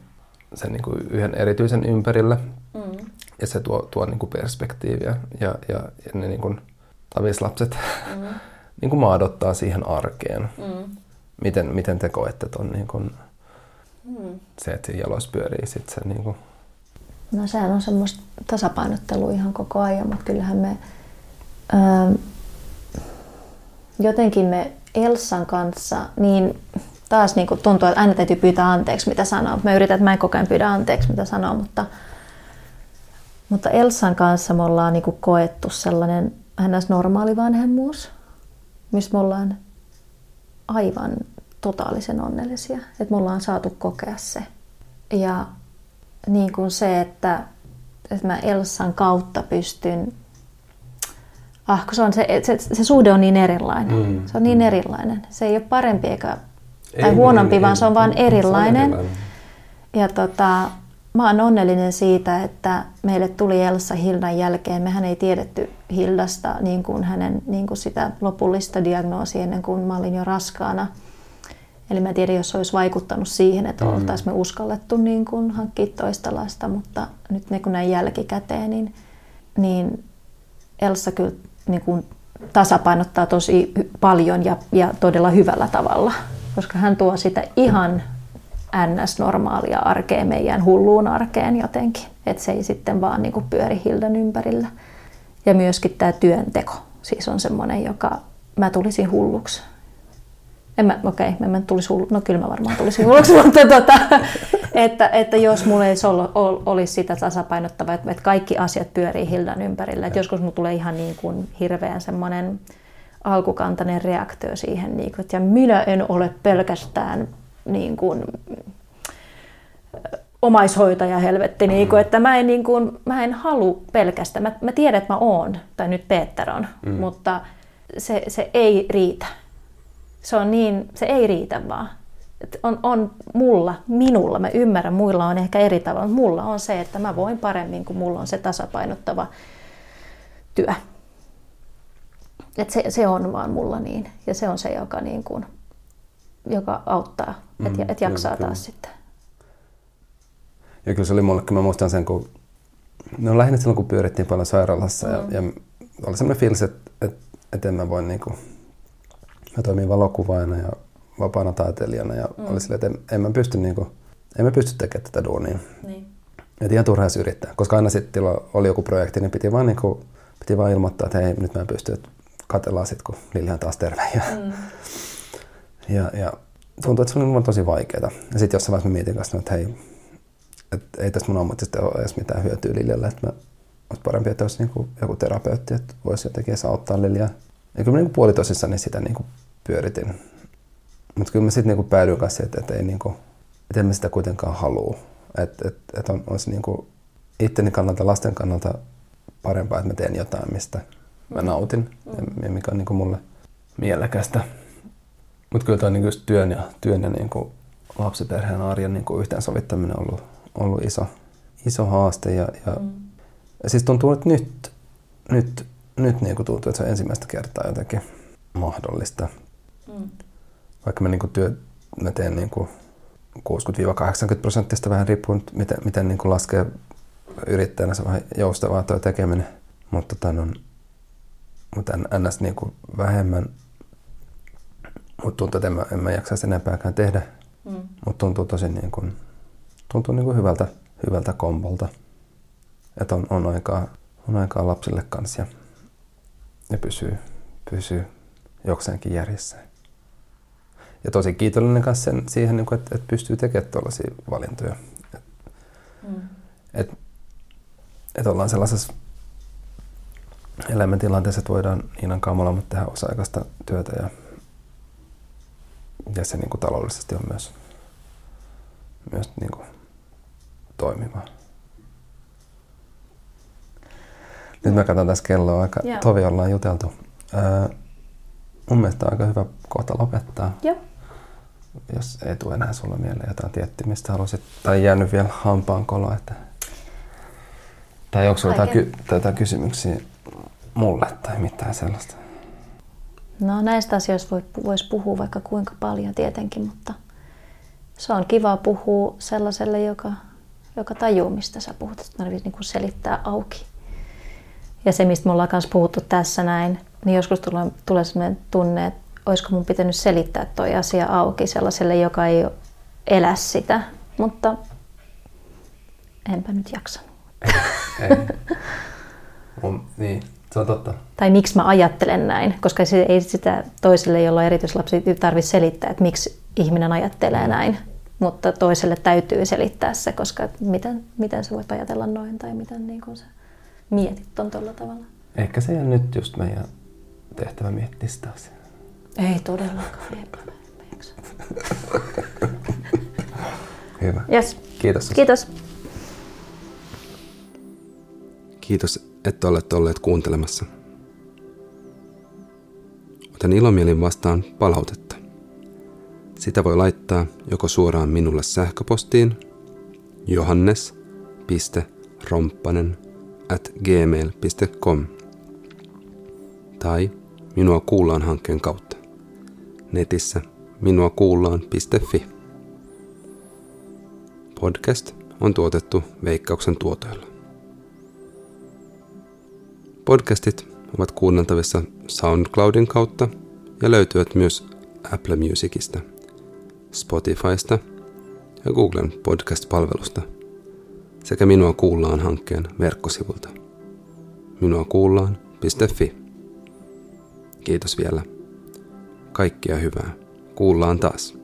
sen niin kuin yhden erityisen ympärillä. Mm. Ja se tuo, tuo niin kuin perspektiiviä. Ja, ja, ja ne niin kuin, tavislapset mm. niin kuin maadottaa siihen arkeen. Mm. Miten, miten te koette tuon niin kuin, mm. se, että jaloissa pyörii sit se niin kuin... No sehän on semmoista tasapainottelua ihan koko ajan, mutta kyllähän me ää, jotenkin me Elsan kanssa, niin taas niin kuin tuntuu, että aina täytyy pyytää anteeksi, mitä sanoo. Mä yritän, että mä en koko ajan pyydä anteeksi, mitä sanoo, mutta, mutta Elsan kanssa me ollaan niin kuin koettu sellainen ns. normaali vanhemmuus, missä me ollaan aivan totaalisen onnellisia, että me ollaan saatu kokea se. Ja niin kuin se, että, että mä Elsan kautta pystyn Ah, kun se, on se, se, se suhde on niin erilainen. Mm, se on niin mm. erilainen. Se ei ole parempi eikä tai ei, huonompi, ei, vaan ei, se on vain erilainen. On erilainen. Ja tota, mä oon onnellinen siitä, että meille tuli Elsa Hildan jälkeen. Mehän ei tiedetty Hildasta niin kuin hänen niin kuin sitä lopullista diagnoosia ennen kuin mä olin jo raskaana. Eli mä tiedän, jos se olisi vaikuttanut siihen, että mm. oltaisiin me uskallettu niin kuin hankkia toista lasta, mutta nyt ne kun näin jälkikäteen, niin, niin Elsa kyllä niin kuin tasapainottaa tosi paljon ja, ja todella hyvällä tavalla koska hän tuo sitä ihan ns-normaalia arkea meidän hulluun arkeen jotenkin. Että se ei sitten vaan niinku pyöri Hildan ympärillä. Ja myöskin tämä työnteko siis on semmoinen, joka mä tulisin hulluksi. En mä, okei, okay, mä en tulisi hulluksi. No kyllä mä varmaan tulisin hulluksi, mutta tota, että, että jos mulla ei ol, olisi sitä tasapainottavaa, että, että kaikki asiat pyörii Hildan ympärillä. Että joskus mulla tulee ihan niin kuin hirveän semmoinen alkukantainen reaktio siihen, niin kuin, että minä en ole pelkästään niin kuin, omaishoitaja helvetti, niin kuin, että mä en, niin kuin, mä en halua pelkästään. Mä, mä tiedän, että mä oon, tai nyt Peter on, mm. mutta se, se ei riitä. Se on niin, se ei riitä vaan. On, on mulla, minulla, mä ymmärrän, muilla on ehkä eri tavalla, mutta mulla on se, että mä voin paremmin, kun mulla on se tasapainottava työ. Et se, se on vaan mulla niin. Ja se on se, joka, niin kuin, joka auttaa, mm, että et jaksaa kyllä, taas sitten. Ja kyllä se oli mulle, mä muistan sen, kun no lähinnä silloin, kun pyörittiin paljon sairaalassa mm. ja, ja oli semmoinen fiilis, että, että, että en mä voi niin kuin, mä toimin valokuvaajana ja vapaana taiteilijana ja mm. oli silleen, että en, en mä pysty, niin kuin, en mä pysty tekemään tätä duunia. Niin. Et ihan turha edes yrittää, koska aina sitten oli joku projekti, niin piti vaan, niin kuin, piti vaan ilmoittaa, että hei, nyt mä en pysty, että katellaan sitten, kun Lilja on taas terve. Ja, mm. Ja, ja tuntuu, että se oli tosi vaikeaa. Ja sitten jossain vaiheessa mä mietin kanssa, että hei, että ei tässä mun ammatista ole edes mitään hyötyä Liljalle, että mä olisi parempi, että olisi niin joku terapeutti, että voisi jotenkin auttaa Liljaa. Ja kyllä mä niin puolitosissani sitä niin kuin pyöritin. Mutta kyllä mä sitten niin päädyin kanssa, että, että, ei, niin kuin, että en mä sitä kuitenkaan halua. Että et, et on, olisi niin kuin itteni kannalta, lasten kannalta parempaa, että mä teen jotain, mistä mä nautin mm. ja mikä on niin kuin mulle mielekästä. Mutta kyllä tämä on niin työn ja, työn ja niin kuin lapsiperheen arjen niin kuin yhteensovittaminen on ollut, ollut iso, iso haaste. Ja, ja, mm. ja siis tuntuu, että nyt, nyt, nyt niin kuin tuntuu, että se on ensimmäistä kertaa jotenkin mahdollista. Mm. Vaikka mä, niin kuin työ, mä teen niin kuin 60-80 prosenttista vähän riippuen, miten, miten niin kuin laskee yrittäjänä, se on vähän joustavaa tuo tekeminen. Mutta tämän on, mutta ns. Niin kuin vähemmän mutta tuntuu, että en mä, en mä jaksaisi enempääkään tehdä. Mm. Mutta tuntuu tosi niin kuin, tuntuu niin kuin hyvältä, hyvältä kombolta. Että on, on, aikaa, on aikaa lapsille kanssa ja, ja pysyy, pysyy jokseenkin järjessä. Ja tosi kiitollinen kanssa sen, siihen, niin kuin, että, että pystyy tekemään tuollaisia valintoja. Että mm. et, et ollaan sellaisessa elämäntilanteessa, että voidaan Niinan molemmat tehdä osa-aikaista työtä ja ja se niin kuin taloudellisesti on myös, myös niin kuin toimiva. Nyt mä katson tässä kelloa, aika Joo. tovi ollaan juteltu. Ää, mun mielestä on aika hyvä kohta lopettaa. Joo. Jos ei tule enää sulla mieleen jotain tiettyä, mistä haluaisit, tai jäänyt vielä hampaan kolo, että... Tai onko sulla jotain, ky- kysymyksiä mulle tai mitään sellaista? No näistä asioista voisi puhua vaikka kuinka paljon tietenkin, mutta se on kiva puhua sellaiselle, joka, joka tajuu, mistä sä puhut. Että tarvitsee niin selittää auki. Ja se, mistä me ollaan kanssa puhuttu tässä näin, niin joskus tulee, tulee sellainen tunne, että olisiko mun pitänyt selittää toi asia auki sellaiselle, joka ei elä sitä. Mutta enpä nyt jaksanut. Ei, ei. Mun, niin, se on totta. Tai miksi mä ajattelen näin, koska se ei sitä toiselle, jolla on erityislapsi, tarvitse selittää, että miksi ihminen ajattelee näin. Mutta toiselle täytyy selittää se, koska miten, miten sä voit ajatella noin tai miten niin kuin sä mietit on tuolla tavalla. Ehkä se on nyt just meidän tehtävä miettiä sitä asiaa. Ei todellakaan. Hyvä. Yes. Kiitos. Kiitos. Kiitos, että olette olleet kuuntelemassa. Otan ilomielin vastaan palautetta. Sitä voi laittaa joko suoraan minulle sähköpostiin johannes.romppanen at gmail.com tai Minua kuullaan hankkeen kautta netissä minuakuullaan.fi. Podcast on tuotettu Veikkauksen tuotoilla. Podcastit ovat kuunneltavissa SoundCloudin kautta ja löytyvät myös Apple Musicista, Spotifysta ja Googlen podcast-palvelusta sekä Minua kuullaan hankkeen verkkosivulta minuakuullaan.fi. Kiitos vielä. Kaikkia hyvää. Kuullaan taas.